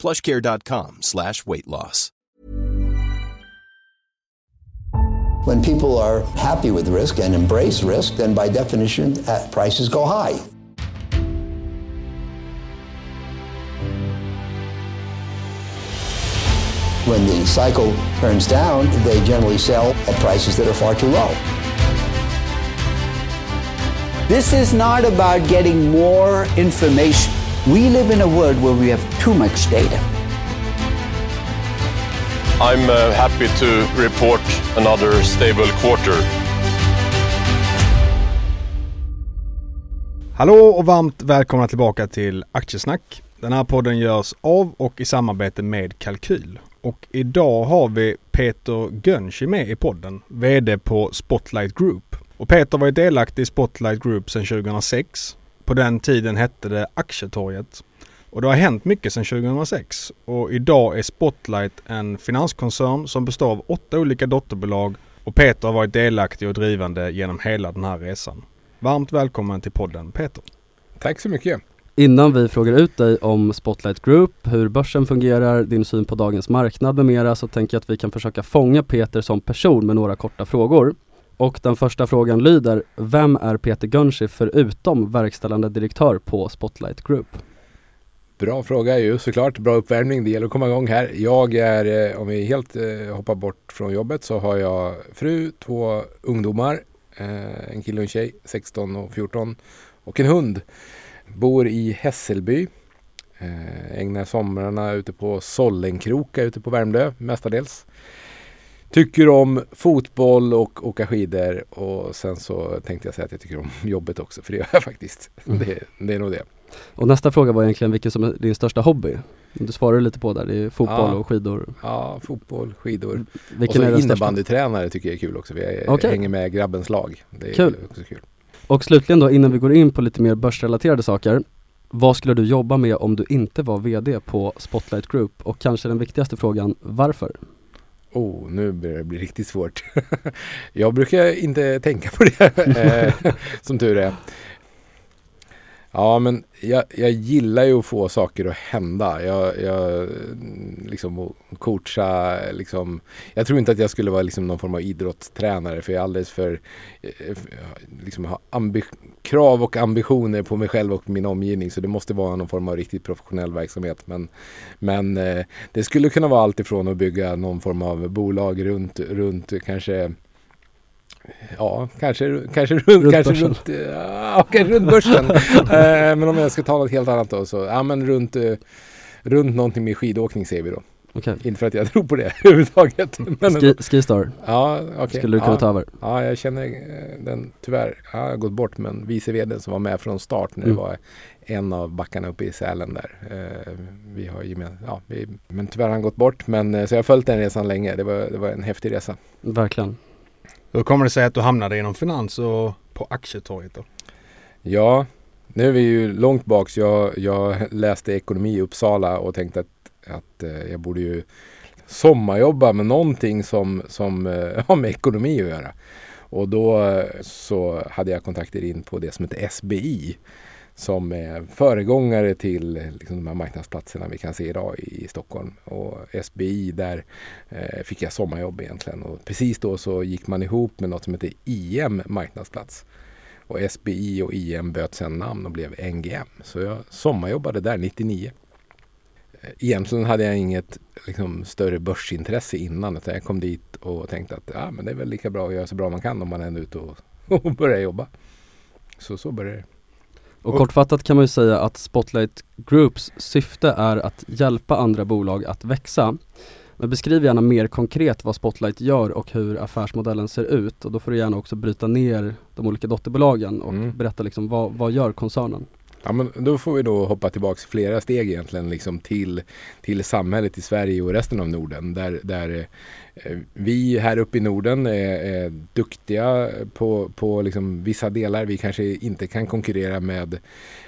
plushcare.com slash weight loss. When people are happy with risk and embrace risk, then by definition, uh, prices go high. When the cycle turns down, they generally sell at prices that are far too low. This is not about getting more information. We live in a world where we have too much data. I'm uh, happy to report another stable quarter. Hallå och varmt välkomna tillbaka till Aktiesnack. Den här podden görs av och i samarbete med Kalkyl. Och idag har vi Peter Gönchi med i podden, VD på Spotlight Group. Och Peter var ju delaktig i Spotlight Group sedan 2006. På den tiden hette det Aktietorget. Och det har hänt mycket sedan 2006 och idag är Spotlight en finanskoncern som består av åtta olika dotterbolag och Peter har varit delaktig och drivande genom hela den här resan. Varmt välkommen till podden Peter. Tack så mycket. Innan vi frågar ut dig om Spotlight Group, hur börsen fungerar, din syn på dagens marknad med mera så tänker jag att vi kan försöka fånga Peter som person med några korta frågor. Och den första frågan lyder, vem är Peter Gunschi förutom verkställande direktör på Spotlight Group? Bra fråga ju såklart. Bra uppvärmning. Det gäller att komma igång här. Jag är, eh, om vi helt eh, hoppar bort från jobbet så har jag fru, två ungdomar, eh, en kille och en tjej, 16 och 14 och en hund. Bor i Hässelby. Ägnar somrarna ute på Sollenkroka ute på Värmdö mestadels. Tycker om fotboll och åka skidor och sen så tänkte jag säga att jag tycker om jobbet också för det gör jag faktiskt. Mm. Det, det är nog det. Och nästa fråga var egentligen vilken som är din största hobby? Du svarade lite på där, det är fotboll Ja. och skidor. Ja, fotboll, skidor. Vilken och så innebandytränare tycker jag är kul också. Vi Okej. hänger med grabbens lag. Det är Kul. också kul. Och slutligen då innan vi går in på lite mer börsrelaterade saker. Vad skulle du jobba med om du inte var VD på Spotlight Group? Och kanske den viktigaste frågan, varför? Oh, nu börjar det bli riktigt svårt. jag brukar inte tänka på det, eh, som tur är. Ja, men jag, jag gillar ju att få saker att hända. Jag, jag liksom coacha, liksom. Jag tror inte att jag skulle vara liksom någon form av idrottstränare för jag är alldeles för, eh, liksom har ambi- krav och ambitioner på mig själv och min omgivning. Så det måste vara någon form av riktigt professionell verksamhet. Men, men eh, det skulle kunna vara allt ifrån att bygga någon form av bolag runt, runt kanske Ja, kanske, kanske runt, Runt kanske runt, ja, kanske runt börsen. eh, men om jag ska ta något helt annat då så, ja men runt, eh, runt någonting med skidåkning säger vi då. Okej, Inte för att jag tror på det överhuvudtaget. Men Ski, Skistar, ja, okej. skulle du kunna ja, ta över? Ja, jag känner eh, den tyvärr. Ja, jag har gått bort men vice vd som var med från start när Mm. det var en av backarna uppe i Sälen där. Eh, vi har gemen, ja, vi, men tyvärr har han gått bort. Men eh, så jag har följt den resan länge. Det var, det var en häftig resa. Verkligen. Hur kommer det sig att du hamnade inom finans och på Aktietorget då? Ja, nu är vi ju långt bak. Så jag, jag läste ekonomi i Uppsala och tänkte att, att eh, jag borde ju sommarjobba med någonting som, som eh, har med ekonomi att göra. Och då eh, så hade jag kontakter in på det som heter SBI som är föregångare till eh, liksom, de här marknadsplatserna vi kan se idag i, i Stockholm. Och SBI, där eh, fick jag sommarjobb egentligen. Och precis då så gick man ihop med något som heter IM marknadsplats. Och SBI och IM böt sen namn och blev NGM. Så jag sommarjobbade där 99. Egentligen hade jag inget liksom, större börsintresse innan. Utan jag kom dit och tänkte att ja, men det är väl lika bra att göra så bra man kan om man är ute och, och börjar jobba. Så så började det. Och kortfattat kan man ju säga att Spotlight Groups syfte är att hjälpa andra bolag att växa. Men beskriv gärna mer konkret vad Spotlight gör och hur affärsmodellen ser ut och då får du gärna också bryta ner de olika dotterbolagen och Mm. berätta liksom vad, vad gör koncernen? Ja, men då får vi då hoppa tillbaka flera steg egentligen liksom till, till samhället i Sverige och resten av Norden. Där, där eh, vi här uppe i Norden är, är duktiga på, på liksom vissa delar. Vi kanske inte kan konkurrera med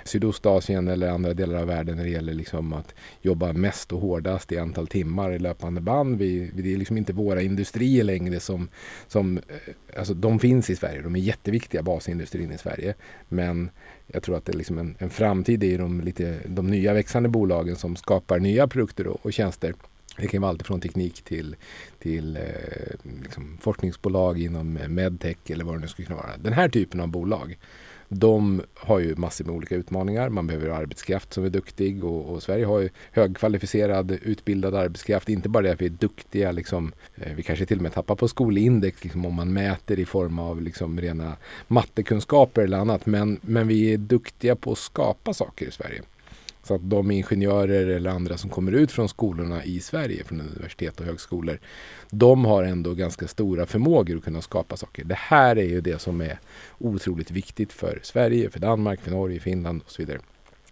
Sydostasien eller andra delar av världen när det gäller liksom att jobba mest och hårdast i antal timmar i löpande band. Vi, det är liksom inte våra industrier längre som, som eh, alltså de finns i Sverige. De är jätteviktiga, basindustrin i Sverige. Men jag tror att det är liksom en, en framtid i de, lite, de nya växande bolagen som skapar nya produkter och, och tjänster. Det kan vara allt från teknik till, till eh, liksom forskningsbolag inom medtech eller vad det nu skulle kunna vara. Den här typen av bolag de har ju massor med olika utmaningar. Man behöver arbetskraft som är duktig och, och, Sverige har ju högkvalificerad utbildad arbetskraft. Inte bara det att vi är duktiga, liksom, eh, vi kanske till och med tappar på skolindex liksom, om man mäter i form av liksom, rena mattekunskaper eller annat. Men, men vi är duktiga på att skapa saker i Sverige. Så att de ingenjörer eller andra som kommer ut från skolorna i Sverige, från universitet och högskolor, de har ändå ganska stora förmågor att kunna skapa saker. Det här är ju det som är otroligt viktigt för Sverige, för Danmark, för Norge, Finland och så vidare.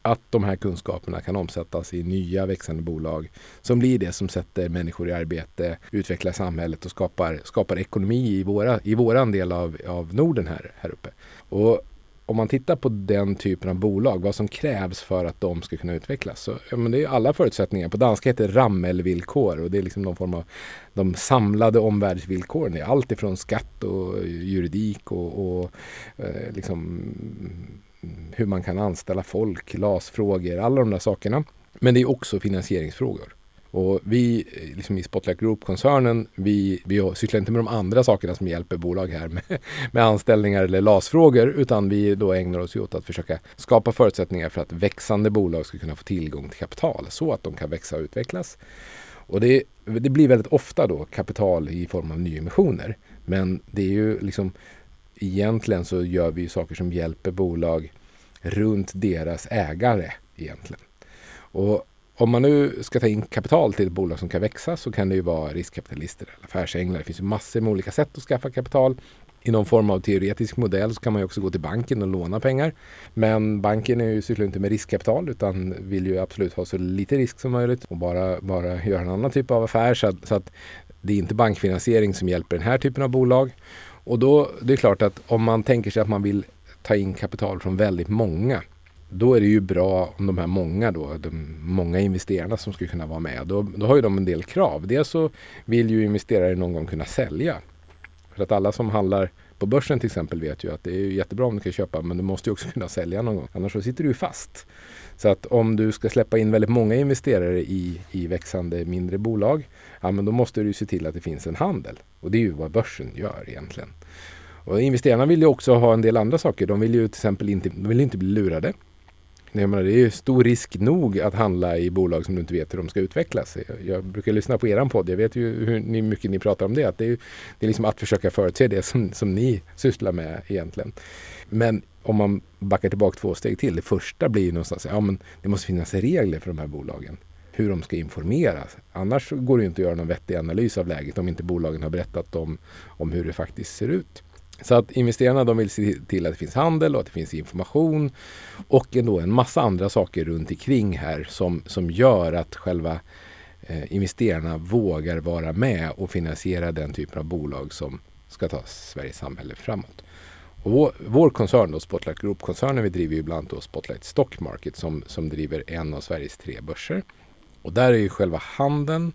Att de här kunskaperna kan omsättas i nya växande bolag som blir det som sätter människor i arbete, utvecklar samhället och skapar, skapar ekonomi i, våra, i våran del av, av Norden här, här uppe. Och om man tittar på den typen av bolag, vad som krävs för att de ska kunna utvecklas. Så, ja, men det är alla förutsättningar. På danska heter det rammelvillkor och det är liksom någon form av de samlade omvärldsvillkoren. Det är allt ifrån skatt och juridik och, och eh, liksom hur man kan anställa folk, LAS-frågor, alla de där sakerna. Men det är också finansieringsfrågor. Och vi liksom i Spotlight Group-koncernen, vi, vi sysslar inte med de andra sakerna som hjälper bolag här med, med anställningar eller LAS-frågor, utan vi då ägnar oss åt att försöka skapa förutsättningar för att växande bolag ska kunna få tillgång till kapital så att de kan växa och utvecklas. Och det, det blir väldigt ofta då kapital i form av nyemissioner. Men det är ju liksom egentligen så gör vi saker som hjälper bolag runt deras ägare egentligen. Och om man nu ska ta in kapital till ett bolag som kan växa så kan det ju vara riskkapitalister eller affärsänglar. Det finns ju massor med olika sätt att skaffa kapital. I någon form av teoretisk modell så kan man ju också gå till banken och låna pengar. Men banken är ju sysslar inte med riskkapital utan vill ju absolut ha så lite risk som möjligt och bara, bara göra en annan typ av affär. Så att, så att det är inte bankfinansiering som hjälper den här typen av bolag. Och då, det är klart att om man tänker sig att man vill ta in kapital från väldigt många då är det ju bra om de här många då, de många investerarna som skulle kunna vara med, då, då har ju de en del krav. Dels så vill ju investerare någon gång kunna sälja. För att alla som handlar på börsen till exempel vet ju att det är jättebra om du kan köpa men du måste ju också kunna sälja någon gång. Annars så sitter du ju fast. Så att om du ska släppa in väldigt många investerare i, i växande mindre bolag, ja men då måste du se till att det finns en handel. Och det är ju vad börsen gör egentligen. Och investerarna vill ju också ha en del andra saker. De vill ju till exempel inte, de vill inte bli lurade. Jag menar, det är ju stor risk nog att handla i bolag som du inte vet hur de ska utvecklas. Jag, jag brukar lyssna på er podd. Jag vet ju hur ni, mycket ni pratar om det. Att det, är, det är liksom att försöka förutse det som, som ni sysslar med egentligen. Men om man backar tillbaka två steg till. Det första blir ju någonstans, ja men det måste finnas regler för de här bolagen. Hur de ska informeras. Annars går det ju inte att göra någon vettig analys av läget om inte bolagen har berättat om, om hur det faktiskt ser ut. Så att investerarna de vill se till att det finns handel och att det finns information och ändå en massa andra saker runt omkring här som, som gör att själva eh, investerarna vågar vara med och finansiera den typen av bolag som ska ta Sveriges samhälle framåt. Och vår, vår koncern, då, Spotlight Group-koncernen, vi driver ju bland annat Spotlight Stock Market som, som driver en av Sveriges tre börser. Och där är ju själva handeln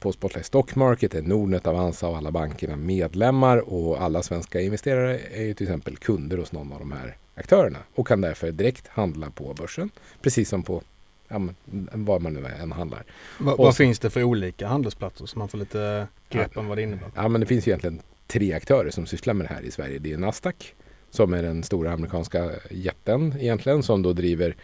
på Spotlight Stock Market är Nordnet, Avanza och alla bankerna medlemmar och alla svenska investerare är ju till exempel kunder hos någon av de här aktörerna och kan därför direkt handla på börsen. Precis som på ja, var man nu än handlar. Va, vad finns det för olika handelsplatser så man får lite grepp om vad det innebär? Ja men det finns egentligen tre aktörer som sysslar med det här i Sverige. Det är Nasdaq som är den stora amerikanska jätten egentligen som då driver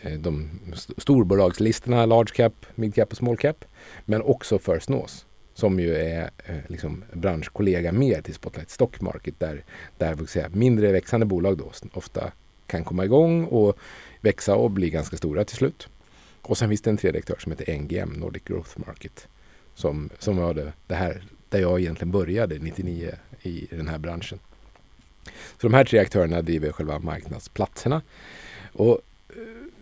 Eh, de storbolagslistorna, large cap, mid cap och small cap. Men också First North som ju är eh, liksom branschkollega mer till Spotlight Stock Market där, där säga, mindre växande bolag då ofta kan komma igång och växa och bli ganska stora till slut. Och sen finns det en tredje aktör som heter NGM, Nordic Growth Market, som, som var det, det här där jag egentligen började 99 i den här branschen. Så de här tre aktörerna driver själva marknadsplatserna. Och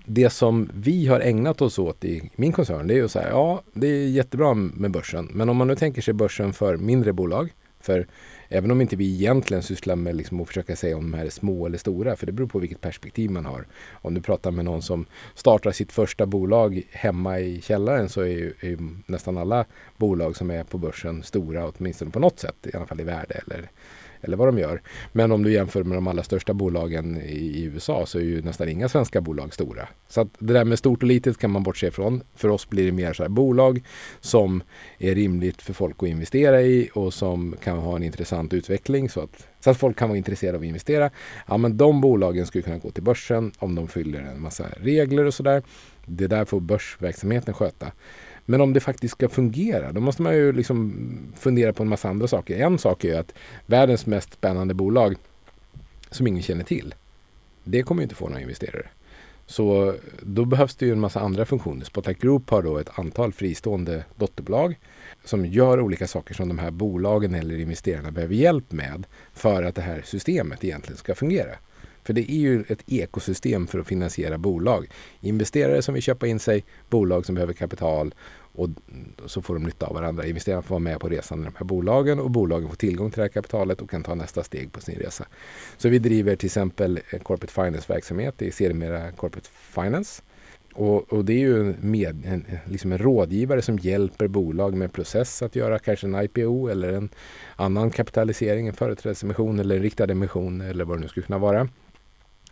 det som vi har ägnat oss åt i min koncern det är ju så här, ja det är jättebra med börsen. Men om man nu tänker sig börsen för mindre bolag. För även om inte vi egentligen sysslar med liksom att försöka säga om de här är små eller stora. För det beror på vilket perspektiv man har. Om du pratar med någon som startar sitt första bolag hemma i källaren så är ju, är ju nästan alla bolag som är på börsen stora åtminstone på något sätt. I alla fall i värde eller eller vad de gör. Men om du jämför med de allra största bolagen i, i USA så är ju nästan inga svenska bolag stora. Så att det där med stort och litet kan man bortse ifrån. För oss blir det mer så här bolag som är rimligt för folk att investera i och som kan ha en intressant utveckling så att, så att folk kan vara intresserade av att investera. Ja, men de bolagen skulle kunna gå till börsen om de fyller en massa regler och sådär. Det där får börsverksamheten sköta. Men om det faktiskt ska fungera, då måste man ju liksom fundera på en massa andra saker. En sak är ju att världens mest spännande bolag som ingen känner till, det kommer ju inte få några investerare. Så då behövs det ju en massa andra funktioner. Spotlight Group har då ett antal fristående dotterbolag som gör olika saker som de här bolagen eller investerarna behöver hjälp med för att det här systemet egentligen ska fungera. För det är ju ett ekosystem för att finansiera bolag. Investerare som vill köpa in sig, bolag som behöver kapital och så får de nytta av varandra. Investerarna får vara med på resan i de här bolagen och bolagen får tillgång till det här kapitalet och kan ta nästa steg på sin resa. Så vi driver till exempel Corporate Finance-verksamhet, i sedermera Corporate Finance. Och, och, det är ju med, en, liksom en rådgivare som hjälper bolag med process att göra kanske en IPO eller en annan kapitalisering, en företrädesemission eller en riktad emission eller vad det nu skulle kunna vara.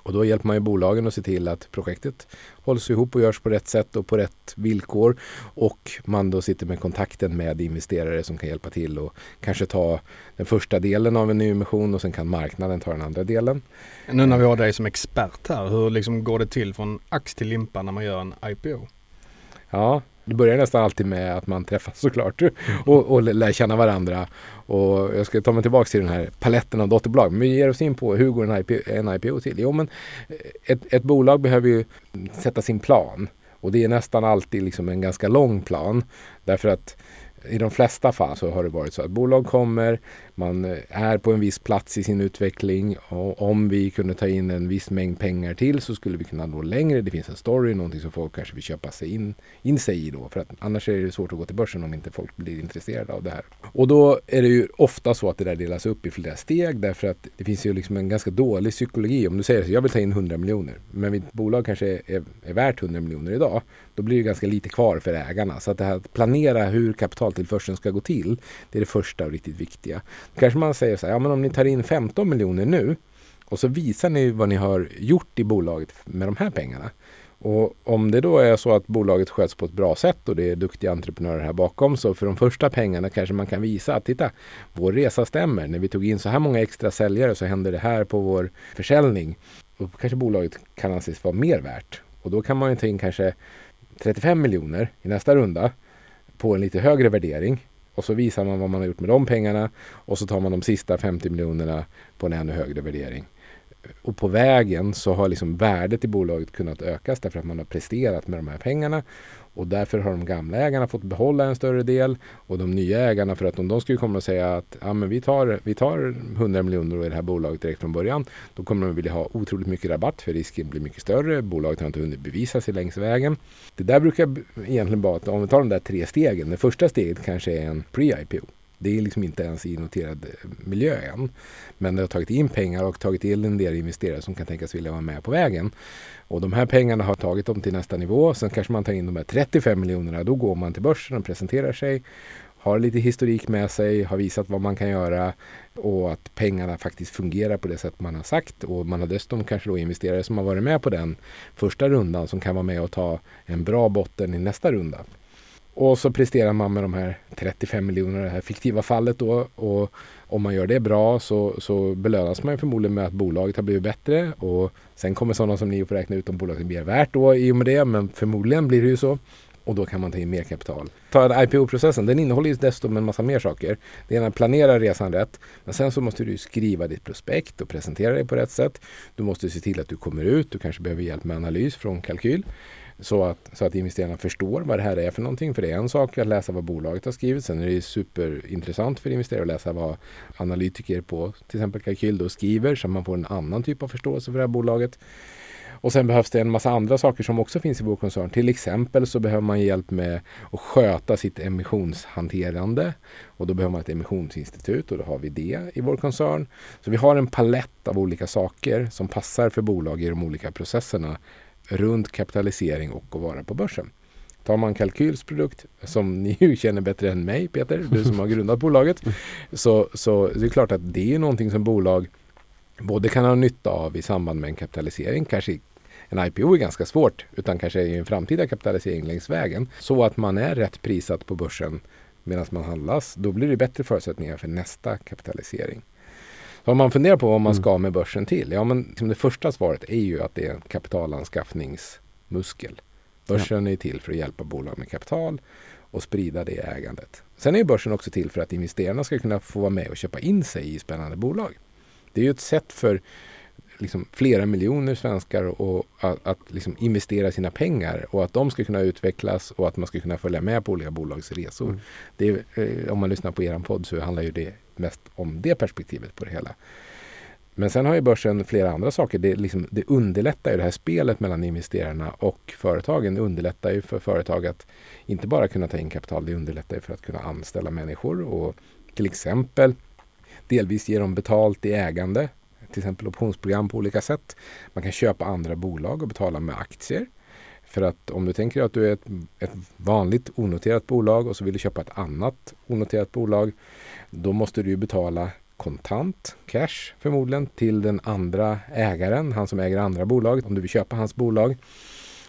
Och då hjälper man ju bolagen att se till att projektet hålls ihop och görs på rätt sätt och på rätt villkor. Och man då sitter med kontakten med investerare som kan hjälpa till och kanske ta den första delen av en nyemission och sen kan marknaden ta den andra delen. Nu när vi har dig som expert här, hur liksom går det till från ax till limpa när man gör en IPO? Ja, det börjar nästan alltid med att man träffas såklart och, och lär känna varandra. Och jag ska ta mig tillbaka till den här paletten av dotterbolag. Men vi ger oss in på hur går en IPO, en IPO till? Jo, men ett, ett bolag behöver ju sätta sin plan. Och det är nästan alltid liksom en ganska lång plan. Därför att i de flesta fall så har det varit så att bolag kommer, man eh, är på en viss plats i sin utveckling och om vi kunde ta in en viss mängd pengar till så skulle vi kunna nå längre. Det finns en story, någonting som folk kanske vill köpa sig in, in sig i då. För att annars är det svårt att gå till börsen om inte folk blir intresserade av det här. Och då är det ju ofta så att det där delas upp i flera steg därför att det finns ju liksom en ganska dålig psykologi. Om du säger att jag vill ta in 100 miljoner men mitt bolag kanske är, är värt 100 miljoner idag. Då blir det ganska lite kvar för ägarna. Så att det här att planera hur kapitaltillförseln ska gå till, det är det första och riktigt viktiga kanske man säger så här, ja men om ni tar in 15 miljoner nu och så visar ni vad ni har gjort i bolaget med de här pengarna. Och om det då är så att bolaget sköts på ett bra sätt och det är duktiga entreprenörer här bakom så för de första pengarna kanske man kan visa att titta, vår resa stämmer. När vi tog in så här många extra säljare så hände det här på vår försäljning. Och kanske bolaget kan anses vara mer värt. Och då kan man ju ta in kanske 35 miljoner i nästa runda på en lite högre värdering och så visar man vad man har gjort med de pengarna och så tar man de sista 50 miljonerna på en ännu högre värdering. Och på vägen så har liksom värdet i bolaget kunnat ökas därför att man har presterat med de här pengarna. Och därför har de gamla ägarna fått behålla en större del och de nya ägarna för att om de skulle komma och säga att ja, men vi, tar, vi tar 100 miljoner i det här bolaget direkt från början. Då kommer de vilja ha otroligt mycket rabatt för risken blir mycket större. Bolaget har inte hunnit bevisa sig längs vägen. Det där brukar egentligen vara att om vi tar de där tre stegen. Det första steget kanske är en pre-IPO. Det är liksom inte ens i noterad eh, miljö än. Men det har tagit in pengar och tagit in en del investerare som kan tänkas vilja vara med på vägen. Och de här pengarna har tagit dem till nästa nivå. Sen kanske man tar in de här 35 miljonerna. Då går man till börsen och presenterar sig. Har lite historik med sig, har visat vad man kan göra och att pengarna faktiskt fungerar på det sätt man har sagt. Och man har dessutom kanske då investerare som har varit med på den första rundan som kan vara med och ta en bra botten i nästa runda. Och så presterar man med de här 35 miljonerna det här fiktiva fallet då. Och om man gör det bra så, så belönas man förmodligen med att bolaget har blivit bättre. Och sen kommer sådana som ni att få räkna ut om bolaget blir värt då i och med det. Men förmodligen blir det ju så. Och då kan man ta in mer kapital. Ta IPO-processen, den innehåller ju dessutom en massa mer saker. Det ena är att planera resan rätt. Men sen så måste du skriva ditt prospekt och presentera det på rätt sätt. Du måste se till att du kommer ut. Du kanske behöver hjälp med analys från kalkyl. Så att, så att investerarna förstår vad det här är för någonting. För det är en sak att läsa vad bolaget har skrivit. Sen är det superintressant för investerare att läsa vad analytiker på till exempel Kalkyl då skriver så att man får en annan typ av förståelse för det här bolaget. Och sen behövs det en massa andra saker som också finns i vår koncern. Till exempel så behöver man hjälp med att sköta sitt emissionshanterande. Och då behöver man ett emissionsinstitut och då har vi det i vår koncern. Så vi har en palett av olika saker som passar för bolag i de olika processerna runt kapitalisering och att vara på börsen. Tar man Kalkyls produkt, som ni ju känner bättre än mig Peter, du som har grundat bolaget, så, så det är klart att det är någonting som bolag både kan ha nytta av i samband med en kapitalisering, kanske en IPO är ganska svårt, utan kanske i en framtida kapitalisering längs vägen. Så att man är rätt prissatt på börsen medan man handlas. Då blir det bättre förutsättningar för nästa kapitalisering. Om man funderar på vad man ska med börsen till? Ja, men liksom det första svaret är ju att det är en kapitalanskaffningsmuskel. Börsen är till för att hjälpa bolag med kapital och sprida det ägandet. Sen är börsen också till för att investerarna ska kunna få vara med och köpa in sig i spännande bolag. Det är ju ett sätt för liksom flera miljoner svenskar och att, att liksom investera sina pengar och att de ska kunna utvecklas och att man ska kunna följa med på olika bolags resor. Mm. Det är, eh, om man lyssnar på er podd så handlar ju det mest om det perspektivet på det hela. Men sen har ju börsen flera andra saker. Det, liksom, det underlättar ju det här spelet mellan investerarna och företagen. Det underlättar ju för företag att inte bara kunna ta in kapital, det underlättar ju för att kunna anställa människor och till exempel delvis ge dem betalt i ägande till exempel optionsprogram på olika sätt. Man kan köpa andra bolag och betala med aktier. För att om du tänker att du är ett, ett, vanligt onoterat bolag och så vill du köpa ett annat onoterat bolag. Då måste du betala kontant, cash förmodligen, till den andra ägaren, han som äger andra bolaget. om du vill köpa hans bolag.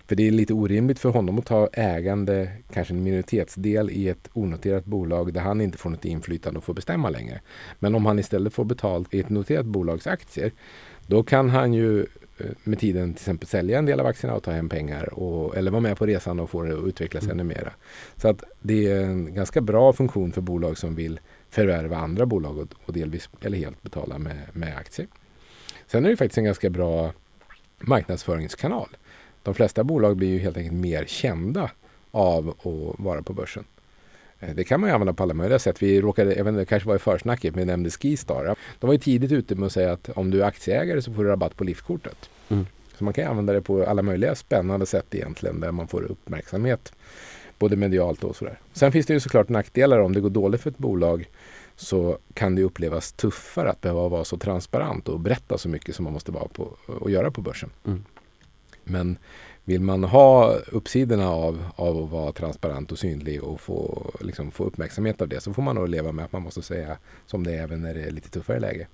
För det är lite orimligt för honom att ta ägande, kanske en minoritetsdel i ett onoterat bolag där han inte får något inflytande och får bestämma längre. Men om han istället får betalt i ett noterat bolags aktier, då kan han ju med tiden till exempel sälja en del av aktierna och ta hem pengar och, eller vara med på resan och få det att utvecklas mm. ännu mera. Så att det är en ganska bra funktion för bolag som vill förvärva andra bolag och, och delvis eller helt betala med, med aktier. Sen är det faktiskt en ganska bra marknadsföringskanal. De flesta bolag blir ju helt enkelt mer kända av att vara på börsen. Eh, det kan man ju använda på alla möjliga sätt. Vi råkade, jag vet inte, det kanske var i försnacket, men nämnde Skistar. De var ju tidigt ute med att säga att om du är aktieägare så får du rabatt på liftkortet. Mm. Så man kan använda det på alla möjliga spännande sätt egentligen där man får uppmärksamhet både medialt och sådär. Sen finns det ju såklart nackdelar om det går dåligt för ett bolag så kan det upplevas tuffare att behöva vara så transparent och berätta så mycket som man måste vara på och göra på börsen. Mm. Men vill man ha uppsidorna av, av att vara transparent och synlig och få, liksom, få uppmärksamhet av det så får man nog leva med att man måste säga som det är även när det är lite tuffare läge.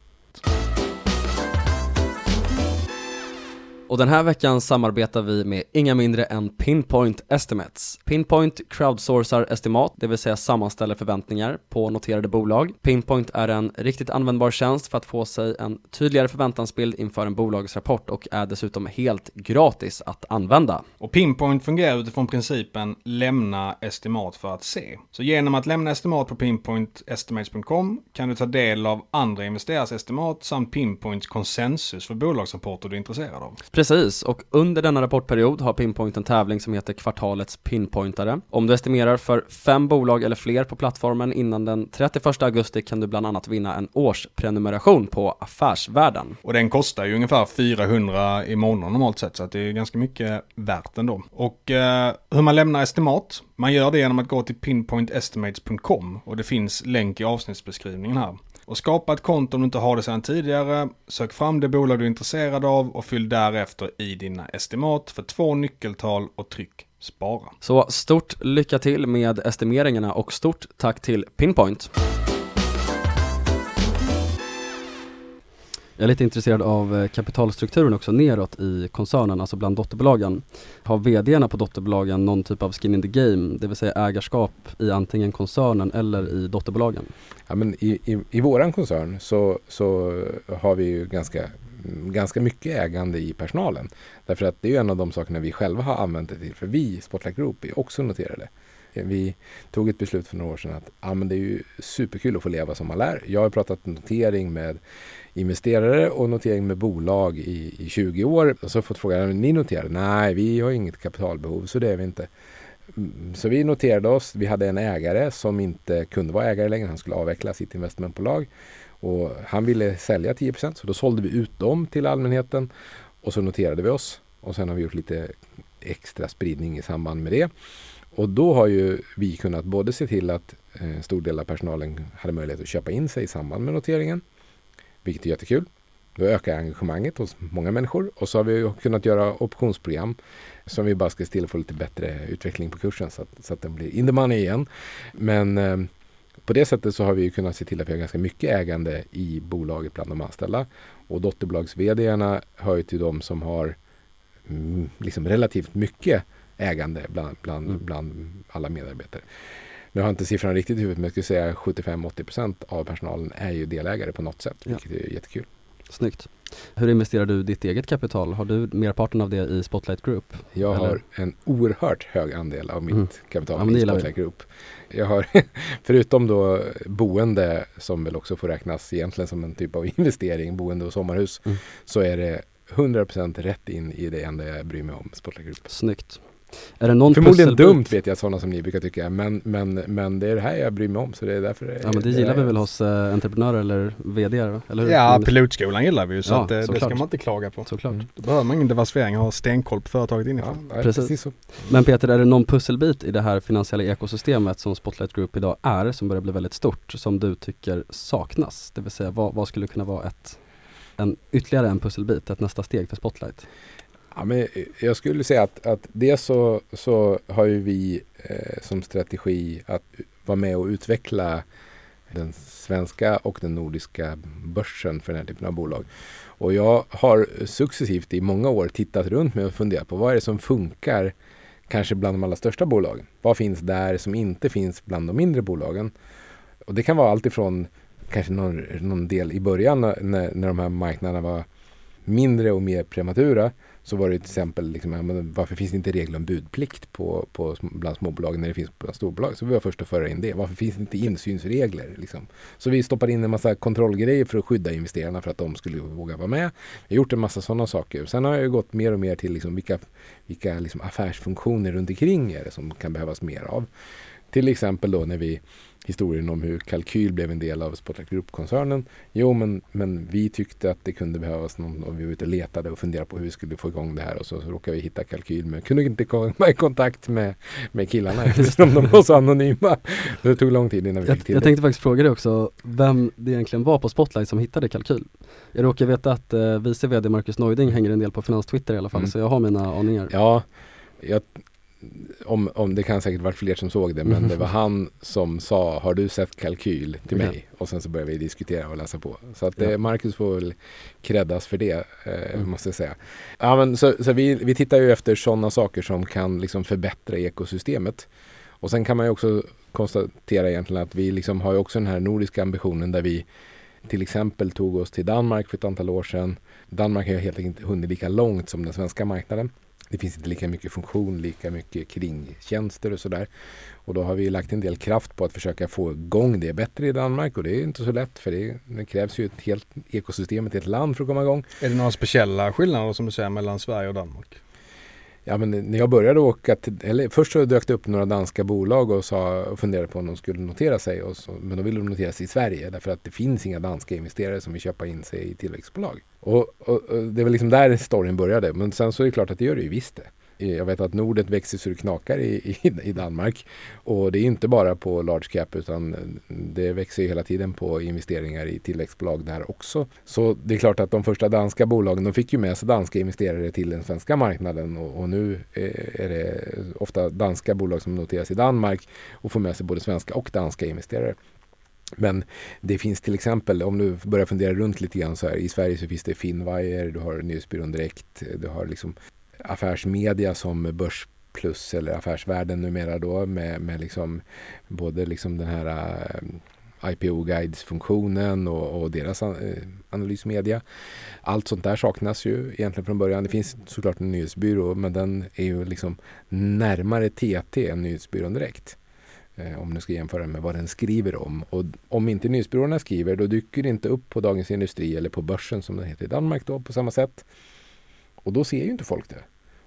Och den här veckan samarbetar vi med inga mindre än Pinpoint Estimates. Pinpoint crowdsourcar estimat, det vill säga sammanställer förväntningar på noterade bolag. Pinpoint är en riktigt användbar tjänst för att få sig en tydligare förväntansbild inför en bolagsrapport och är dessutom helt gratis att använda. Och Pinpoint fungerar utifrån principen lämna estimat för att se. Så genom att lämna estimat på pinpointestimates.com kan du ta del av andra investerares estimat samt Pinpoints konsensus för bolagsrapporter du är intresserad av. Precis, och under denna rapportperiod har Pinpoint en tävling som heter Kvartalets Pinpointare. Om du estimerar för fem bolag eller fler på plattformen innan den 31 augusti kan du bland annat vinna en årsprenumeration på Affärsvärlden. Och den kostar ju ungefär 400 i månaden normalt sett, så att det är ganska mycket värt ändå. Och eh, hur man lämnar estimat, man gör det genom att gå till pinpointestimates.com och det finns länk i avsnittsbeskrivningen här. Och skapa ett konto om du inte har det sedan tidigare. Sök fram det bolag du är intresserad av och fyll därefter i dina estimat för två nyckeltal och tryck spara. Så stort lycka till med estimeringarna och stort tack till Pinpoint. Jag är lite intresserad av eh, kapitalstrukturen också neråt i koncernen, alltså bland dotterbolagen. Har vdarna på dotterbolagen någon typ av skin in the game, det vill säga ägarskap i antingen koncernen eller i dotterbolagen? Ja, men i, i, i våran koncern så, så har vi ju ganska ganska mycket ägande i personalen. Därför att det är en av de sakerna vi själva har använt det till. För vi, Spotlight Group, är också noterade vi tog ett beslut för några år sedan att ah, men det är ju superkul att få leva som man lär. Jag har pratat notering med investerare och notering med bolag i, i 20 år. Och så har fått frågan, ni noterar? Nej, vi har inget kapitalbehov så det är vi inte. Mm, så vi noterade oss. Vi hade en ägare som inte kunde vara ägare längre. Han skulle avveckla sitt investmentbolag. Och han ville sälja 10% så då sålde vi ut dem till allmänheten. Och så noterade vi oss. Och sen har vi gjort lite extra spridning i samband med det. Och då har ju vi kunnat både se till att eh, en stor del av personalen hade möjlighet att köpa in sig i samband med noteringen. Vilket är jättekul. Då ökar engagemanget hos många människor. Och så har vi kunnat göra optionsprogram som vi bara ska se till att få lite bättre utveckling på kursen så att, så att den blir in the money igen. Men eh, på det sättet så har vi kunnat se till att vi har ganska mycket ägande i bolaget bland de anställda. Och dotterbolags vdarna hör ju till de som har mm, liksom relativt mycket ägande bland, bland, Mm. bland alla medarbetare. Nu har jag inte siffran riktigt i huvudet men jag skulle säga 75-80% av personalen är ju delägare på något sätt, Ja. vilket är jättekul. Snyggt. Hur investerar du ditt eget kapital? Har du merparten av det i Spotlight Group? Jag Eller? har en oerhört hög andel av mitt Mm. kapital Ja, i vi. Spotlight Group. Jag har, förutom då boende som väl också får räknas egentligen som en typ av investering, boende och sommarhus, Mm. så är det 100% rätt in i det enda jag bryr mig om, Spotlight Group. Snyggt. Är det någon Förmodligen dumt vet jag sådana som ni brukar tycka, men, men, men det är det här jag bryr mig om så det är därför Ja men det gillar vi väl hos eh, entreprenörer eller VD eller hur? Ja, Men- pilotskolan gillar vi ju så Ja, att, eh, det ska man inte klaga på. Såklart. Mm. Då behöver man ingen diversifiering och ha stenkoll på företaget inifrån. ja, Precis. precis. så. Men Peter, är det någon pusselbit i det här finansiella ekosystemet som Spotlight Group idag är, som börjar bli väldigt stort, som du tycker saknas? Det vill säga, vad, vad skulle kunna vara ett, en, ytterligare en pusselbit, ett nästa steg för Spotlight? Ja, men jag skulle säga att, att det så, så har ju vi eh, som strategi att vara med och utveckla den svenska och den nordiska börsen för den här typen av bolag. Och jag har successivt i många år tittat runt mig och funderat på vad är det som funkar kanske bland de allra största bolagen. Vad finns där som inte finns bland de mindre bolagen? Och det kan vara allt ifrån kanske någon, någon del i början när, när de här marknaderna var mindre och mer prematura så var det till exempel liksom, ja, men varför finns det inte regler om budplikt på, på, bland småbolag när det finns bland storbolag? Så vi var först att föra in det. Varför finns det inte insynsregler? Liksom? Så vi stoppade in en massa kontrollgrejer för att skydda investerarna för att de skulle våga vara med. Vi har gjort en massa sådana saker. Sen har jag ju gått mer och mer till liksom vilka, vilka liksom affärsfunktioner runt omkring är det som kan behövas mer av. Till exempel då när vi historien om hur kalkyl blev en del av Spotlight Group-koncernen. Jo, men, men vi tyckte att det kunde behövas någon och vi var ute och letade och funderade på hur vi skulle få igång det här och så, så råkade vi hitta kalkyl men kunde inte komma i kontakt med, med killarna eftersom de var så anonyma. Det tog lång tid innan vi Jag, fick till jag det. tänkte faktiskt fråga dig också, vem det egentligen var på Spotlight som hittade kalkyl? Jag råkar veta att eh, vice VD Marcus Neuding hänger en del på Finanstwitter i alla fall, Mm. så jag har mina aningar. Ja, jag, om, om det kan säkert varit fler som såg det men det var han som sa har du sett kalkyl till mig? Och sen så började vi diskutera och läsa på. Så att eh, Ja. Marcus får väl creddas för det eh, Mm. måste jag säga. Ja, men så så vi, vi tittar ju efter sådana saker som kan liksom förbättra ekosystemet. Och sen kan man ju också konstatera egentligen att vi liksom har ju också den här nordiska ambitionen där vi till exempel tog oss till Danmark för ett antal år sedan. Danmark har ju helt enkelt inte hunnit lika långt som den svenska marknaden. Det finns inte lika mycket funktion, lika mycket kringtjänster och sådär. Och då har vi lagt en del kraft på att försöka få igång det bättre i Danmark och det är inte så lätt för det, det krävs ju ett helt ekosystem, ett helt land för att komma igång. Är det några speciella skillnader som du säger mellan Sverige och Danmark? Ja, men när jag började åka till, eller först så dök det upp några danska bolag och, sa, och funderade på om de skulle notera sig. Och så, men då ville de notera sig i Sverige därför att det finns inga danska investerare som vill köpa in sig i tillväxtbolag. Och, och, och det var liksom där storyn började. Men sen så är det klart att det gör det ju visst det. Eh, jag vet att Norden växer så det knakar i, i, i Danmark. Och det är inte bara på large cap utan eh, det växer ju hela tiden på investeringar i tillväxtbolag där också. Så det är klart att de första danska bolagen de fick ju med sig danska investerare till den svenska marknaden och, och nu eh, är det ofta danska bolag som noteras i Danmark och får med sig både svenska och danska investerare. Men det finns till exempel, om du börjar fundera runt lite grann så här, i Sverige så finns det Finwire, du har Nyhetsbyrån Direkt, du har liksom affärsmedia som Börs Plus eller Affärsvärlden numera då med, med liksom både liksom den här eh, IPO-guides-funktionen och, och deras eh, analysmedia. Allt sånt där saknas ju egentligen från början. Det finns såklart en nyhetsbyrå men den är ju liksom närmare TT än Nyhetsbyrån Direkt. Eh, om du ska jämföra med vad den skriver om. Och om inte nyhetsbyråerna skriver då dyker det inte upp på Dagens Industri eller på börsen som den heter i Danmark då på samma sätt. Och då ser ju inte folk det.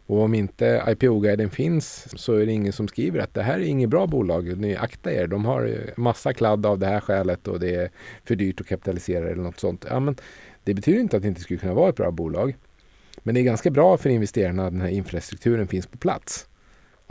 Och om inte IPO-guiden finns så är det ingen som skriver att det här är inget bra bolag. Ni akta er. De har eh, massa kladd av det här skälet och det är för dyrt att kapitalisera eller något sånt. Ja, men det betyder inte att det inte skulle kunna vara ett bra bolag. Men det är ganska bra för investerarna att den här infrastrukturen finns på plats.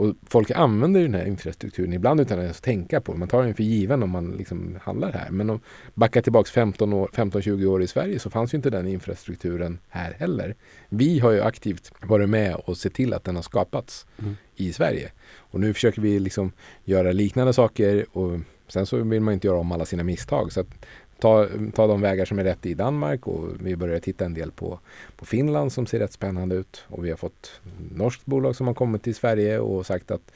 Och folk använder den här infrastrukturen ibland utan att ens tänka på det. Man tar den för given om man liksom handlar här. Men om backar tillbaka 15-20 år i Sverige så fanns ju inte den infrastrukturen här heller. Vi har ju aktivt varit med och sett till att den har skapats mm. i Sverige. Och nu försöker vi liksom göra liknande saker och sen så vill man inte göra om alla sina misstag. Så ta, ta de vägar som är rätt i Danmark och vi börjar titta en del på, på Finland som ser rätt spännande ut. Och vi har fått norskt bolag som har kommit till Sverige och sagt att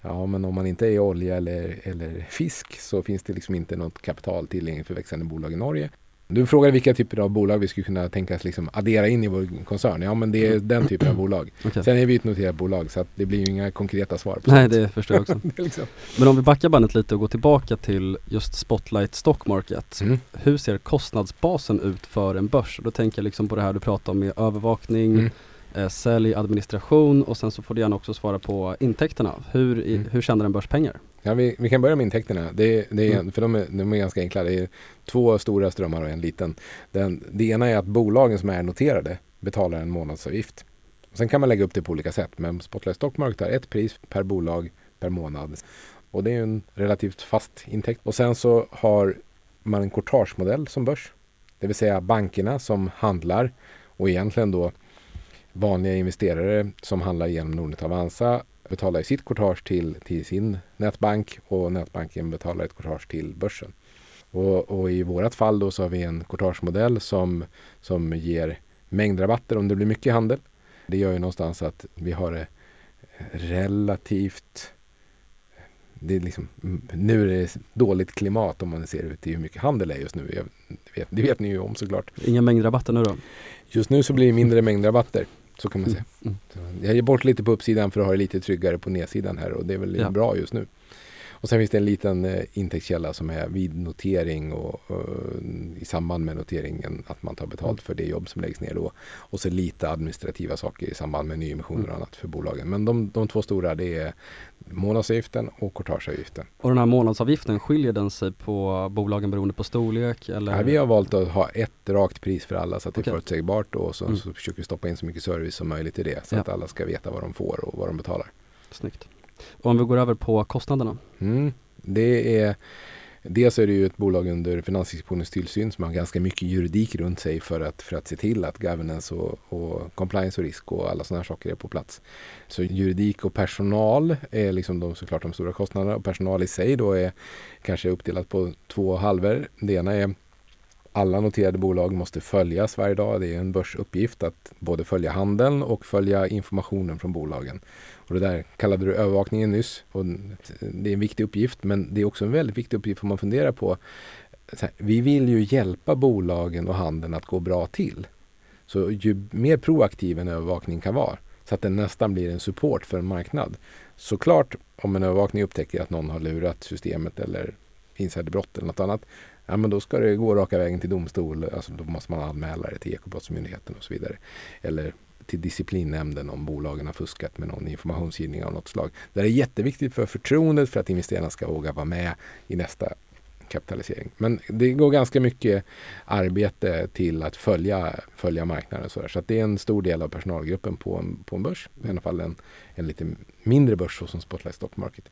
ja, men om man inte är olja eller, eller fisk så finns det liksom inte något kapital tillgängligt för växande bolag i Norge. Du frågade vilka typer av bolag vi skulle kunna tänkas liksom addera in i vår koncern. Ja, men det är den typen av bolag. Okay. Sen är vi ett noterat bolag så att det blir ju inga konkreta svar. På Nej, sånt. det förstår jag också. liksom. Men om vi backar bandet lite och går tillbaka till just Spotlight Stock Market. Mm. Hur ser kostnadsbasen ut för en börs? Då tänker jag liksom på det här du pratar om med övervakning, mm. Eh, sälj, administration och sen så får du gärna också svara på intäkterna. Hur, i, mm. hur tjänar en börs pengar? Ja, vi, vi kan börja med intäkterna. Det, det är, mm. För de är, de är ganska enkla. Det är två stora strömmar och en liten. Den, det ena är att bolagen som är noterade betalar en månadsavgift. Sen kan man lägga upp det på olika sätt. Men Spotlight Stock Market har ett pris per bolag per månad. Och det är en relativt fast intäkt. Och sen så har man en courtagemodell som börs. Det vill säga bankerna som handlar och egentligen då vanliga investerare som handlar genom Nordnet Avanza betalar sitt courtage till, till sin nätbank och nätbanken betalar ett courtage till börsen. Och, och i vårat fall då så har vi en courtagemodell som, som ger mängdrabatter om det blir mycket handel. Det gör ju någonstans att vi har det relativt det är liksom, nu är det dåligt klimat om man ser ut i hur mycket handel det är just nu. Det, vet, det vet ni ju om såklart. Inga mängdrabatter nu då? Just nu så blir det mindre mängdrabatter. Så kan man säga. Mm. Mm. Jag ger bort lite på uppsidan för att ha det lite tryggare på nedsidan här och det är väl ja. bra just nu. Och sen finns det en liten eh, intäktskälla som är vid notering och, och, i samband med noteringen att man tar betalt för det jobb som läggs ner då. Och så lite administrativa saker i samband med nyemissioner och mm. annat för bolagen. Men de, de två stora det är månadsavgiften och courtageavgiften. Och den här månadsavgiften, skiljer den sig på bolagen beroende på storlek? Eller? Ja, vi har valt att ha ett rakt pris för alla så att det är förutsägbart och så, mm. så försöker vi stoppa in så mycket service som möjligt i det så ja. att alla ska veta vad de får och vad de betalar. Snyggt. Och om vi går över på kostnaderna? Mm, det är Dels är det ju ett bolag under Finansinspektionens tillsyn som har ganska mycket juridik runt sig för att, för att se till att governance och, och compliance och risk och alla sådana här saker är på plats. Så juridik och personal är liksom de, såklart de stora kostnaderna och personal i sig då är kanske uppdelat på två halvor. Det ena är alla noterade bolag måste följas varje dag. Det är en börsuppgift att både följa handeln och följa informationen från bolagen. Och det där kallade du övervakningen nyss. Och det är en viktig uppgift men det är också en väldigt viktig uppgift om man funderar på här, vi vill ju hjälpa bolagen och handeln att gå bra till. Så ju mer proaktiv en övervakning kan vara så att den nästan blir en support för en marknad. Såklart om en övervakning upptäcker att någon har lurat systemet eller insiderbrott eller något annat. Ja men då ska det gå raka vägen till domstol. Alltså då måste man anmäla det till Ekobrottsmyndigheten och så vidare. Eller till disciplinnämnden om bolagen har fuskat med någon informationsgivning av något slag. Det är jätteviktigt för förtroendet för att investerarna ska våga vara med i nästa kapitalisering. Men det går ganska mycket arbete till att följa, följa marknaden. Så, så det är en stor del av personalgruppen på en, på en börs. I alla fall en, en lite mindre börs som Spotlight Stock Market.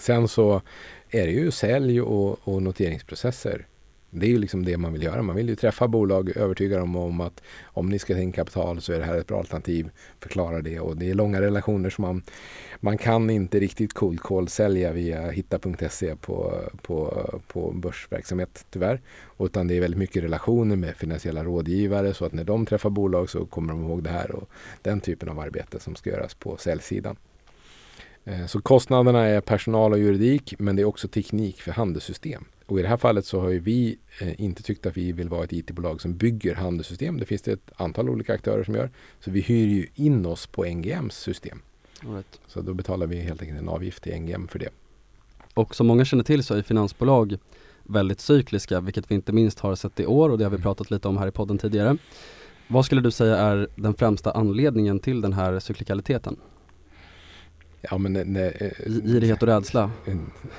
Sen så är det ju sälj och, och noteringsprocesser det är ju liksom det man vill göra. Man vill ju träffa bolag, övertyga dem om att om ni ska ta in kapital så är det här ett bra alternativ. Förklara det och det är långa relationer som man, man kan inte riktigt cold call sälja via hitta.se på, på, på börsverksamhet tyvärr. Utan det är väldigt mycket relationer med finansiella rådgivare så att när de träffar bolag så kommer de ihåg det här och den typen av arbete som ska göras på säljsidan. Eh, så kostnaderna är personal och juridik men det är också teknik för handelssystem. Och i det här fallet så har vi eh, inte tyckt att vi vill vara ett IT-bolag som bygger handelssystem. Det finns det ett antal olika aktörer som gör. Så vi hyr ju in oss på NGMs system. Right. Så då betalar vi helt enkelt en avgift till NGM för det. Och som många känner till så är finansbolag väldigt cykliska, vilket vi inte minst har sett i år och det har vi Mm. pratat lite om här i podden tidigare. Vad skulle du säga är den främsta anledningen till den här cyklikaliteten? Ja, men, nej, eh, Girighet och rädsla?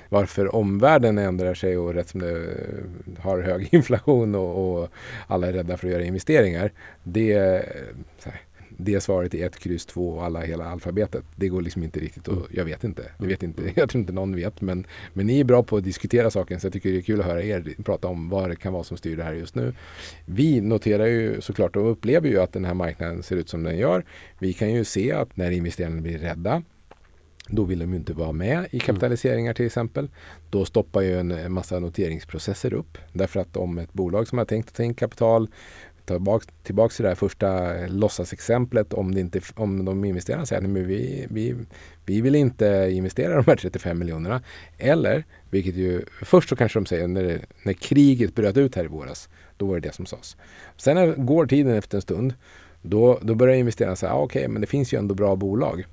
varför omvärlden ändrar sig och rätt som det eh, har hög inflation och, och alla är rädda för att göra investeringar. Det, eh, det svaret är ett kryss två och alla hela alfabetet. Det går liksom inte riktigt och jag vet inte. Jag vet inte. Jag tror inte någon vet. Men, men ni är bra på att diskutera saken så jag tycker det är kul att höra er prata om vad det kan vara som styr det här just nu. Vi noterar ju såklart och upplever ju att den här marknaden ser ut som den gör. Vi kan ju se att när investerarna blir rädda då vill de ju inte vara med i kapitaliseringar till exempel. Då stoppar ju en massa noteringsprocesser upp. Därför att om ett bolag som har tänkt att ta in kapital tillbaks, tillbaks till det här första låtsasexemplet om, det inte, om de investerarna säger att vi, vi, vi vill inte investera de här 35 miljonerna. Eller, vilket ju först så kanske de säger när, när kriget bröt ut här i våras, då var det det som sades. Sen går tiden efter en stund, då, då börjar investerarna säga, ah, okej, okay, men det finns ju ändå bra bolag.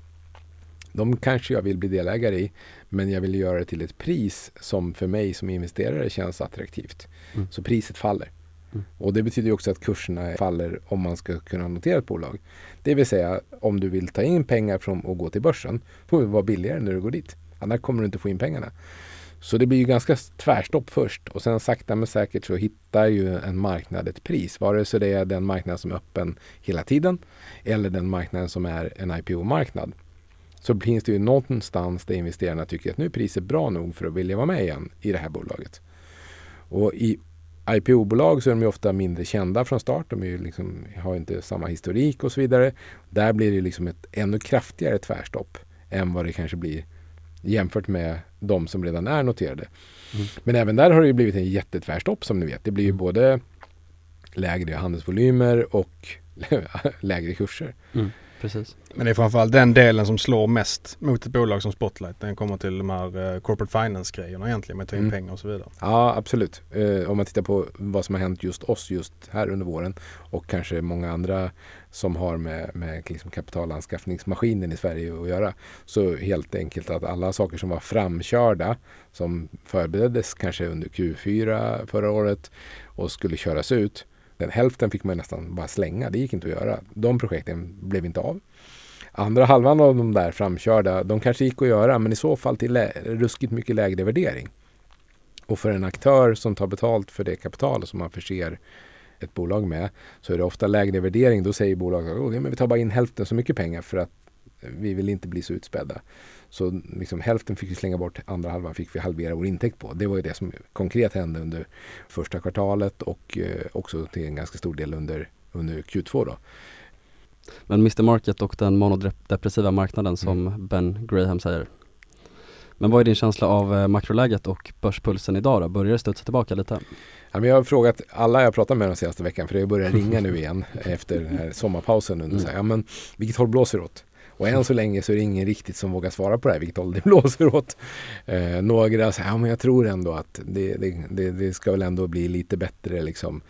De kanske jag vill bli delägare i, men jag vill göra det till ett pris som för mig som investerare känns attraktivt. Mm. Så priset faller. Mm. Och det betyder också att kurserna faller om man ska kunna notera ett bolag. Det vill säga om du vill ta in pengar från och gå till börsen får det vara billigare när du går dit. Annars kommer du inte få in pengarna. Så det blir ju ganska tvärstopp först och sen sakta men säkert så hittar ju en marknad ett pris. Vare sig det är den marknad som är öppen hela tiden eller den marknaden som är en IPO-marknad. Så finns det ju någonstans där investerarna tycker att nu är priset bra nog för att vilja vara med igen i det här bolaget. Och i IPO-bolag så är de ju ofta mindre kända från start. De liksom, har inte samma historik och så vidare. Där blir det liksom ett ännu kraftigare tvärstopp än vad det kanske blir jämfört med de som redan är noterade. Mm. Men även där har det ju blivit en jättetvärstopp som ni vet. Det blir ju både lägre handelsvolymer och lägre kurser. Mm, precis. Men det är framförallt den delen som slår mest mot ett bolag som Spotlight. Den kommer till de här eh, corporate finance-grejerna egentligen med att ta in Mm. pengar och så vidare. Ja, absolut. Eh, om man tittar på vad som har hänt just oss just här under våren och kanske många andra som har med, med liksom kapitalanskaffningsmaskinen i Sverige att göra. Så helt enkelt att alla saker som var framkörda som förbereddes kanske under Q4 förra året och skulle köras ut. Den hälften fick man nästan bara slänga. Det gick inte att göra. De projekten blev inte av. Andra halvan av de där framkörda, de kanske gick att göra men i så fall till ruskigt mycket lägre värdering. Och för en aktör som tar betalt för det kapital som man förser ett bolag med så är det ofta lägre värdering. Då säger bolaget att oh, men vi tar bara in hälften så mycket pengar för att vi vill inte bli så utspädda. Så liksom hälften fick vi slänga bort, andra halvan fick vi halvera vår intäkt på. Det var ju det som konkret hände under första kvartalet och eh, också till en ganska stor del under, under Q2. Då. Men Mr Market och den monodepressiva marknaden som Mm. Ben Graham säger. Men vad är din känsla av eh, makroläget och börspulsen idag då? Börjar det studsa tillbaka lite? Jag har frågat alla jag pratat med den senaste veckan, för det börjar ringa nu igen efter den här sommarpausen. Mm. Så här, ja, men, vilket håll blåser det åt? Och än så länge så är det ingen riktigt som vågar svara på det här, vilket håll det blåser åt. Eh, några säger, ja men jag tror ändå att det, det, det, det ska väl ändå bli lite bättre liksom,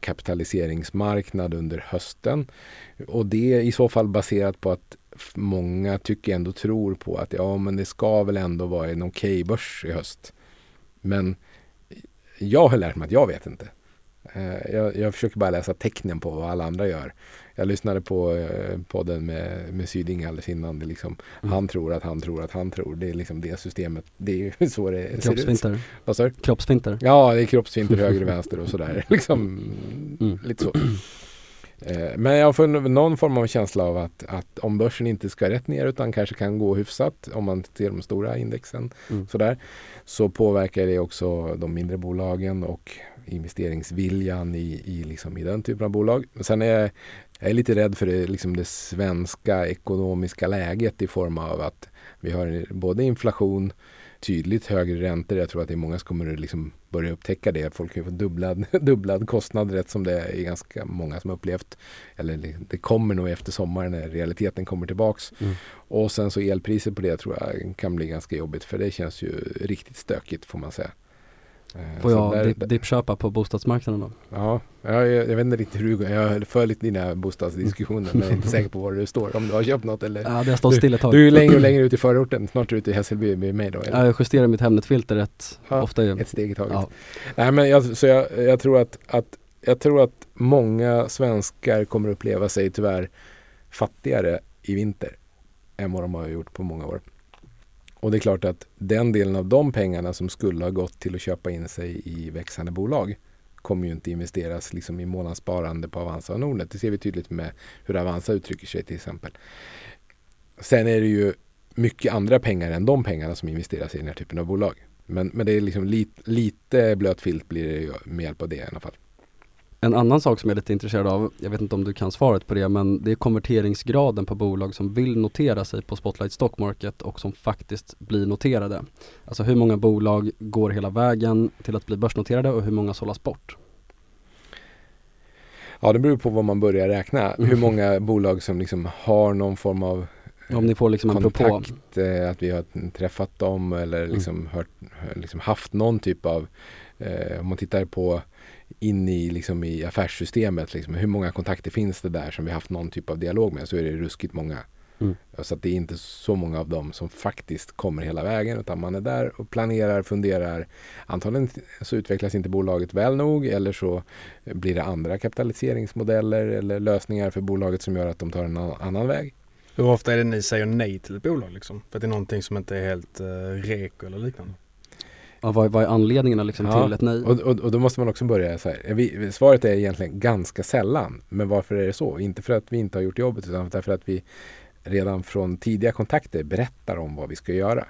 kapitaliseringsmarknad under hösten. Och det är i så fall baserat på att många tycker ändå tror på att ja men det ska väl ändå vara en okej börs i höst. Men jag har lärt mig att jag vet inte. Eh, Jag, jag försöker bara läsa tecknen på vad alla andra gör. Jag lyssnade på eh, podden med, med Syding alldeles innan. Det liksom, Mm. Han tror att han tror att han tror. Det är liksom det systemet. Det är så det ser ut. Vad sa? Kroppsfinter. Ja, det är kroppsfinter höger och vänster och sådär. Liksom, Mm. Lite så. Eh, Men jag får någon form av känsla av att, att om börsen inte ska rätt ner utan kanske kan gå hyfsat om man ser de stora indexen Mm. sådär, så påverkar det också de mindre bolagen och investeringsviljan i, i, liksom, i den typen av bolag. Sen är jag, jag är lite rädd för det, liksom det svenska ekonomiska läget i form av att vi har både inflation, tydligt högre räntor. Jag tror att det är många som kommer att liksom börja upptäcka det. Folk kan få dubblad, dubblad kostnad rätt som det är ganska många som har upplevt. Eller det- det kommer nog efter sommaren när realiteten kommer tillbaks. Mm. Och sen så elpriset på det tror jag kan bli ganska jobbigt för det känns ju riktigt stökigt får man säga. Eh, Får jag där- dip, dippköpa på bostadsmarknaden då? Ja, jag, jag, vet inte riktigt hur du går. Jag för lite dina bostadsdiskussioner men jag är inte säker på var du står. Om du har köpt något eller? Ja, det har stått still ett tag. Du är längre och längre ut i förorten. Snart är du ute i Hässelby med mig då. Eller? Ja, jag justerar mitt Hemnet-filter rätt Ja, ofta ju. Ett steg i taget. Ja. Nej men jag, så jag, jag tror att, att jag tror att många svenskar kommer uppleva sig tyvärr fattigare i vinter än vad de har gjort på många år. Och det är klart att den delen av de pengarna som skulle ha gått till att köpa in sig i växande bolag kommer ju inte investeras liksom i månadssparande på Avanza och Nordnet. Det ser vi tydligt med hur Avanza uttrycker sig till exempel. Sen är det ju mycket andra pengar än de pengarna som investeras i den här typen av bolag. Men, men det är liksom lit, lite blöt filt blir det ju med hjälp av det i alla fall. En annan sak som jag är lite intresserad av, jag vet inte om du kan svaret på det, men det är konverteringsgraden på bolag som vill notera sig på Spotlight Stock Market och som faktiskt blir noterade. Alltså hur många bolag går hela vägen till att bli börsnoterade och hur många sållas bort? Ja, det beror på vad man börjar räkna. Mm. Hur många bolag som liksom har någon form av Om ni får liksom en propå. kontakt, eh, att vi har träffat dem eller liksom, hört, liksom haft någon typ av, eh, om man tittar på in i, liksom, i affärssystemet, liksom, hur många kontakter finns det där som vi haft någon typ av dialog med så är det ruskigt många. Mm. Så att det är inte så många av dem som faktiskt kommer hela vägen utan man är där och planerar, funderar. Antagligen så utvecklas inte bolaget väl nog eller så blir det andra kapitaliseringsmodeller eller lösningar för bolaget som gör att de tar en annan- väg. Hur ofta är det ni säger nej till ett bolag liksom? För att det är någonting som inte är helt uh, reko eller liknande. Ja, vad, vad är anledningarna liksom Ja, till ett nej? Och, och, och då måste man också börja så här. Vi, svaret är egentligen ganska sällan. Men varför är det så? Inte för att vi inte har gjort jobbet utan därför att vi redan från tidiga kontakter berättar om vad vi ska göra.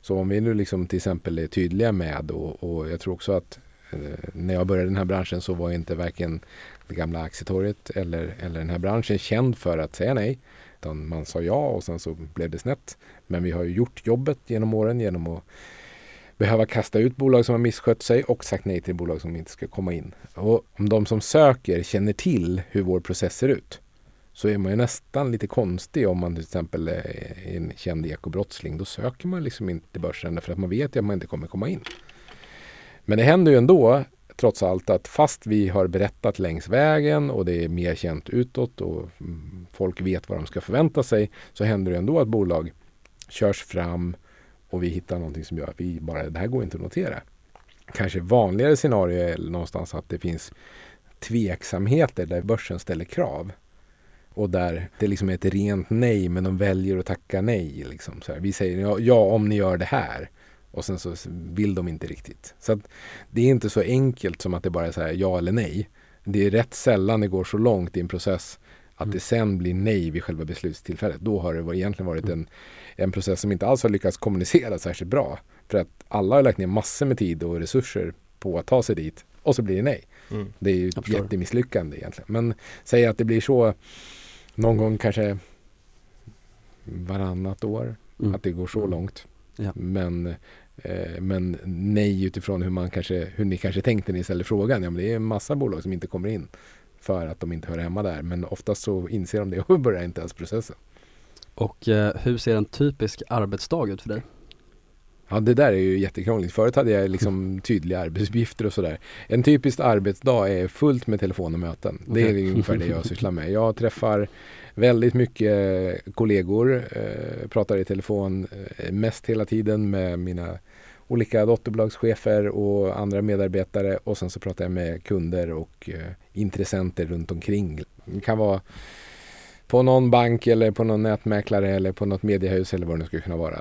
Så om vi nu liksom till exempel är tydliga med och, och jag tror också att eh, när jag började den här branschen så var inte varken det gamla aktietorget eller, eller den här branschen känd för att säga nej. Utan man sa ja och sen så blev det snett. Men vi har ju gjort jobbet genom åren genom att behöva kasta ut bolag som har misskött sig och sagt nej till bolag som inte ska komma in. Och om de som söker känner till hur vår process ser ut så är man ju nästan lite konstig om man till exempel är en känd ekobrottsling. Då söker man liksom inte till börsen för att man vet ju att man inte kommer komma in. Men det händer ju ändå trots allt att fast vi har berättat längs vägen och det är mer känt utåt och folk vet vad de ska förvänta sig så händer det ändå att bolag körs fram och vi hittar någonting som gör att vi bara, det här går inte att notera. Kanske vanligare scenario är någonstans att det finns tveksamheter där börsen ställer krav. Och där det liksom är ett rent nej men de väljer att tacka nej. Liksom. Så här, vi säger ja, ja om ni gör det här. Och sen så vill de inte riktigt. Så att det är inte så enkelt som att det bara är så här, ja eller nej. Det är rätt sällan det går så långt i en process att det sen blir nej vid själva beslutstillfället. Då har det egentligen varit en, en process som inte alls har lyckats kommunicera särskilt bra. För att alla har lagt ner massor med tid och resurser på att ta sig dit och så blir det nej. Mm. Det är ju ett jättemisslyckande egentligen. Men säg att det blir så någon gång kanske varannat år. Mm. Att det går så Mm. långt. Ja. Men, eh, men nej utifrån hur, man kanske, hur ni kanske tänkte när ni ställde frågan. Ja, men det är en massa bolag som inte kommer in för att de inte hör hemma där. Men oftast så inser de det och börjar inte ens processen. Och eh, hur ser en typisk arbetsdag ut för dig? Ja, det där är ju jättekrångligt. Förut hade jag liksom tydliga arbetsuppgifter och sådär. En typisk arbetsdag är fullt med telefon och möten. Det är ungefär det jag sysslar med. Jag träffar väldigt mycket kollegor, eh, pratar i telefon eh, mest hela tiden med mina olika dotterbolagschefer och andra medarbetare och sen så pratar jag med kunder och eh, intressenter runt omkring. Det kan vara på någon bank eller på någon nätmäklare eller på något mediehus eller vad det nu skulle kunna vara.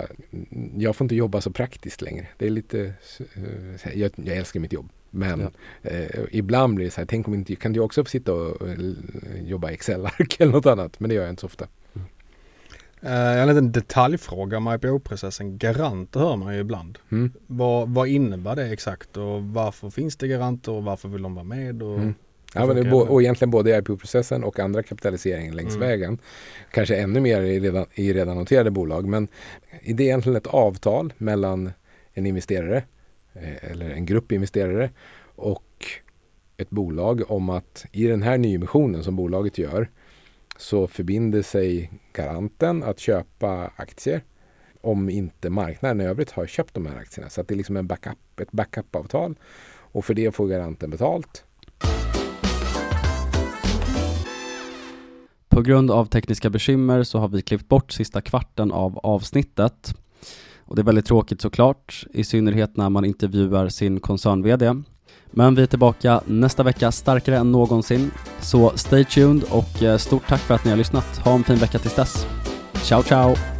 Jag får inte jobba så praktiskt längre. Det är lite, eh, jag, jag älskar mitt jobb. Men Ja. eh, ibland blir det så här, tänk om inte, kan du också sitta och, l- jobba i Excel-ark eller något annat? Men det gör jag inte så ofta. Uh, en liten detaljfråga om IPO-processen. Garanter hör man ju ibland. Mm. Vad, vad innebär det exakt och varför finns det garanter och varför vill de vara med? Och, Mm. Ja, men det och egentligen både i IPO-processen och andra kapitaliseringar längs Mm. vägen. Kanske ännu mer i redan, i redan noterade bolag. Men det är egentligen ett avtal mellan en investerare eh, eller en grupp investerare och ett bolag om att i den här nyemissionen som bolaget gör så förbinder sig garanten att köpa aktier om inte marknaden i övrigt har köpt de här aktierna. Så att det är liksom en backup, ett backup-avtal och för det får garanten betalt. På grund av tekniska bekymmer så har vi klippt bort sista kvarten av avsnittet. Och det är väldigt tråkigt såklart, i synnerhet när man intervjuar sin koncern-VD. Men vi är tillbaka nästa vecka starkare än någonsin. Så stay tuned och eh, stort tack för att ni har lyssnat. Ha en fin vecka tills dess. Ciao ciao!